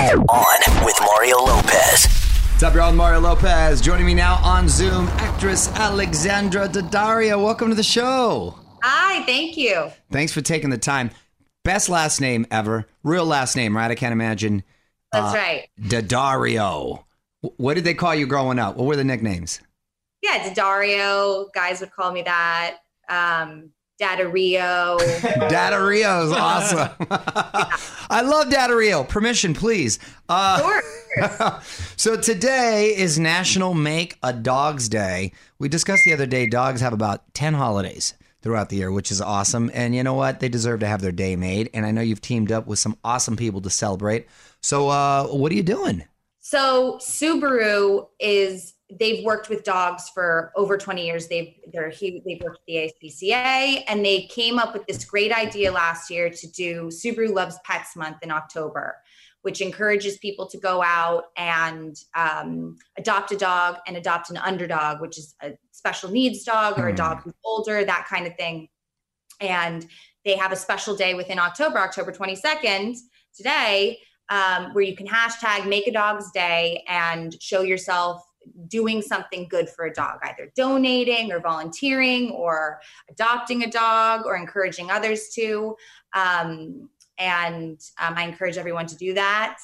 On with Mario Lopez. What's up, y'all? Mario Lopez. Joining me now on Zoom, actress Alexandra Daddario. Welcome to the show. Hi, thank you. Thanks for taking the time. Best last name ever. Real last name, right? I can't imagine. That's right. Daddario. What did they call you growing up? What were the nicknames? Yeah, Daddario. Guys would call me that. Um, Daddario. Daddario is awesome. I love Daddario. Permission, please. Uh, Sure. so today is National Make a Dog's Day. We discussed the other day dogs have about 10 holidays throughout the year, which is awesome. And you know what? They deserve to have their day made. And I know you've teamed up with some awesome people to celebrate. So uh, what are you doing? So Subaru is they've worked with dogs for over 20 years. They've they're he, they've worked with the ASPCA and they came up with this great idea last year to do Subaru Loves Pets Month in October, which encourages people to go out and um, adopt a dog and adopt an underdog, which is a special needs dog or a dog who's older, that kind of thing. And they have a special day within October, October 22nd, today, um, where you can hashtag make a dog's day and show yourself doing something good for a dog, either donating or volunteering or adopting a dog or encouraging others to. Um, and um, I encourage everyone to do that.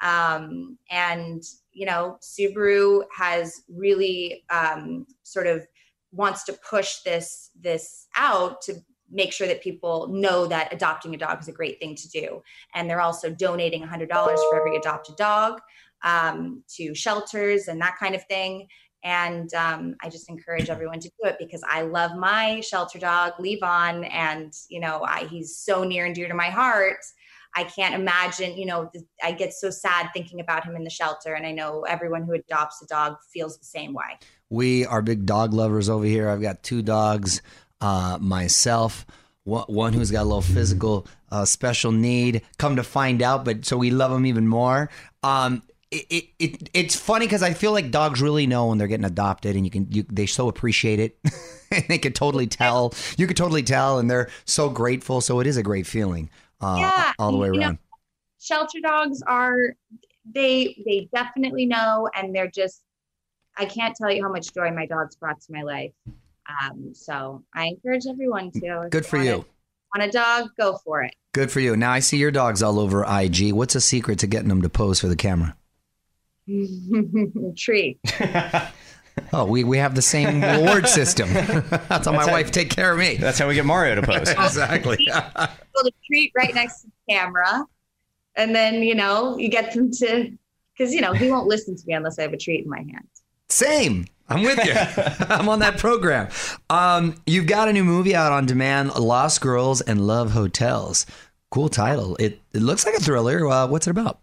Um, and, you know, Subaru has really um, sort of wants to push this this out to make sure that people know that adopting a dog is a great thing to do. And they're also donating $100 for every adopted dog um, to shelters and that kind of thing. And um, I just encourage everyone to do it because I love my shelter dog, Levon, and you know I, he's so near and dear to my heart. I can't imagine, you know, I get so sad thinking about him in the shelter, and I know everyone who adopts a dog feels the same way. We are big dog lovers over here. I've got two dogs uh, myself. One who's got a little physical uh, special need. Come to find out, but so we love them even more. Um, it, it, it it's funny because I feel like dogs really know when they're getting adopted, and you can you, they so appreciate it. and they could totally tell. You could totally tell, and they're so grateful. So it is a great feeling. Uh, Yeah, all the way you know, around. shelter dogs are they they definitely know and they're just i can't tell you how much joy my dogs brought to my life um, so i encourage everyone to Good for you. On a dog go for it Good for you. Now I see your dogs all over IG. What's a secret to getting them to pose for the camera? treat Oh, we, we have the same reward system. That's how my wife take care of me. That's how we get Mario to post. exactly. Build a treat right next to the camera and then you know you get them to because you know he won't listen to me unless i have a treat in my hand Same. I'm with you. I'm on that program. Um, you've got a new movie out on demand, Lost Girls and Love Hotels. Cool title. It it looks like a thriller. Uh, what's it about?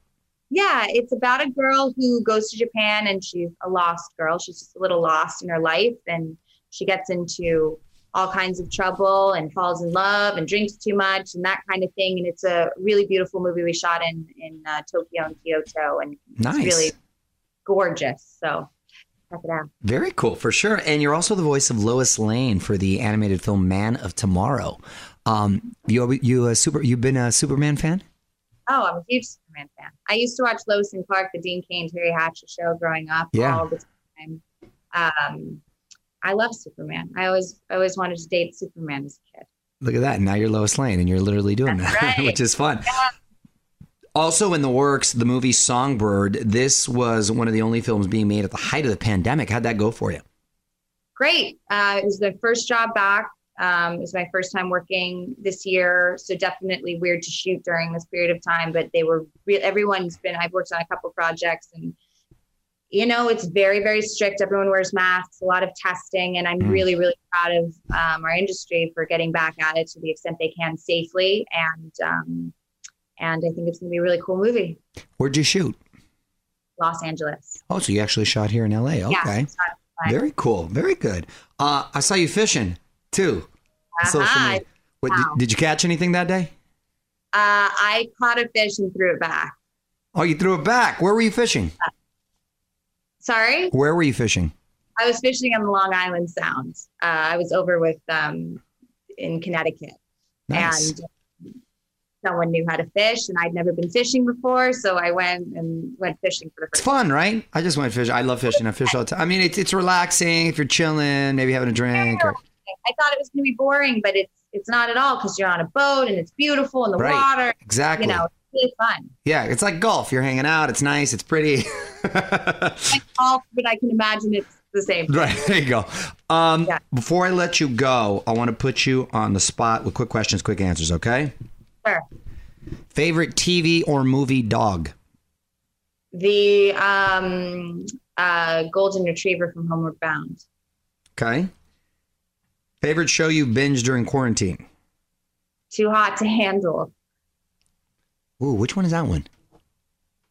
Yeah, it's about a girl who goes to Japan and she's a lost girl. She's just a little lost in her life and she gets into all kinds of trouble and falls in love and drinks too much and that kind of thing. And it's a really beautiful movie we shot in in uh, Tokyo and Kyoto, and Nice. it's really gorgeous. So check it out. Very cool, for sure. And you're also the voice of Lois Lane for the animated film Man of Tomorrow. Um, you you a super you've been a Superman fan? Oh, I'm a huge Superman fan. I used to watch Lois and Clark, the Dean Cain, Teri Hatcher show growing up Yeah. all the time. Um, I love Superman. I always I always wanted to date Superman as a kid. Look at that. Now you're Lois Lane and you're literally doing That's that, right. which is fun. Also in the works, the movie Songbird. This was one of the only films being made at the height of the pandemic. How'd that go for you? Great. Uh, it was the first job back. Um, it was my first time working this year, so definitely weird to shoot during this period of time. But they were re- everyone's been. I've worked on a couple projects, and you know it's very very strict. Everyone wears masks, a lot of testing, and I'm Mm. really really proud of um, our industry for getting back at it to the extent they can safely. And um, and I think it's going to be a really cool movie. Where'd you shoot? Los Angeles. Oh, so you actually shot here in LA. Yeah, Okay. fun. Very cool. Very good. Uh, I saw you fishing too. Uh-huh. media. What, did, Wow. did you catch anything that day? Uh, I caught a fish and threw it back. Oh, you threw it back. Where were you fishing? Sorry. Where were you fishing? I was fishing on the Long Island Sound. Uh, I was over with um, in Connecticut, Nice. and someone knew how to fish, and I'd never been fishing before, so I went and went fishing for the It's first. fun, right? I just went fishing. I love fishing. I fish all the time. I mean, it's it's relaxing if you're chilling, maybe having a drink. Or, I thought it was going to be boring, but it's it's not at all because you're on a boat and it's beautiful in the Right. water. exactly. You know, it's really fun. Yeah, it's like golf. You're hanging out. It's nice. It's pretty. Like golf, but I can imagine it's the same. right there you go. Um, Yeah. Before I let you go, I want to put you on the spot with quick questions, quick answers. Okay. Sure. Favorite TV or movie dog? The um, uh, golden retriever from Homeward Bound. Okay. Favorite show you binged during quarantine? Too hot to handle. Ooh, which one is that one?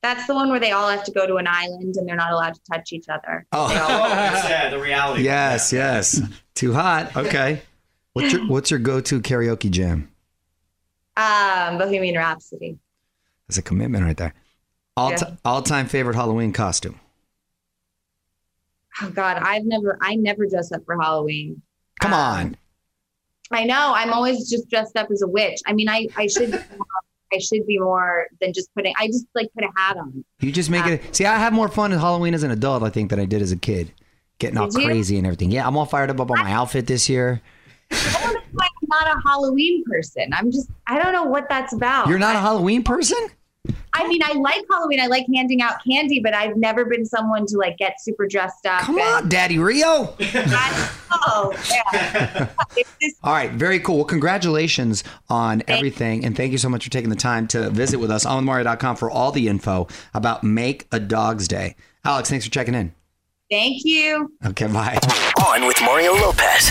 That's the one where they all have to go to an island and they're not allowed to touch each other. Oh. They all- yeah, the reality. Yes, yes. Too hot. Okay. What's your What's your go to karaoke jam? um, Bohemian Rhapsody. That's a commitment right there. All Yeah. all time favorite Halloween costume. Oh God, I've never, I never dress up for Halloween. Come Um, on. I know. I'm always just dressed up as a witch. I mean, I, I should, be more- I should be more than just putting. I just like put a hat on. You just make it. See, I have more fun at Halloween as an adult, I think, than I did as a kid. Getting all Did you? crazy and everything. Yeah, I'm all fired up about my outfit this year. I don't know why I'm not a Halloween person. I'm just, I don't know what that's about. You're not a I, Halloween person? I mean, I like Halloween. I like handing out candy, but I've never been someone to like get super dressed up. Come and- on, Daddy Rio. Oh, yeah. Just All right, very cool. Well, congratulations on everything. And thank you so much for taking the time to visit with us on Mario.com for all the info about Make a Dog's Day. Alex, thanks for checking in. Thank you. Okay, bye. On with Mario Lopez.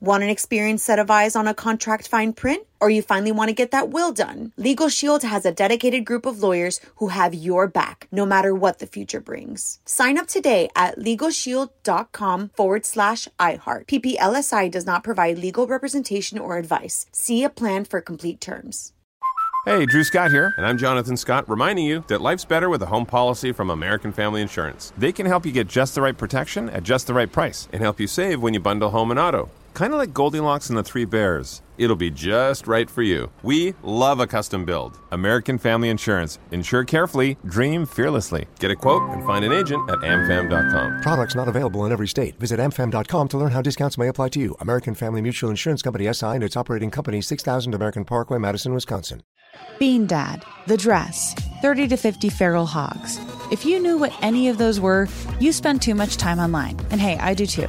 Want an experienced set of eyes on a contract fine print? Or you finally want to get that will done? Legal Shield has a dedicated group of lawyers who have your back, no matter what the future brings. Sign up today at LegalShield.com forward slash iHeart. PPLSI does not provide legal representation or advice. See a plan for complete terms. Hey, Drew Scott here, and I'm Jonathan Scott, reminding you that life's better with a home policy from American Family Insurance. They can help you get just the right protection at just the right price and help you save when you bundle home and auto. Kind of like Goldilocks and the Three Bears. It'll be just right for you. We love a custom build. American Family Insurance. Insure carefully, dream fearlessly. Get a quote and find an agent at amfam.com. Products not available in every state. Visit amfam.com to learn how discounts may apply to you. American Family Mutual Insurance Company SI and its operating company 6000 American Parkway, Madison, Wisconsin. Bean Dad, The Dress, 30 to 50 Feral Hogs. If you knew what any of those were, you spend too much time online. And hey, I do too.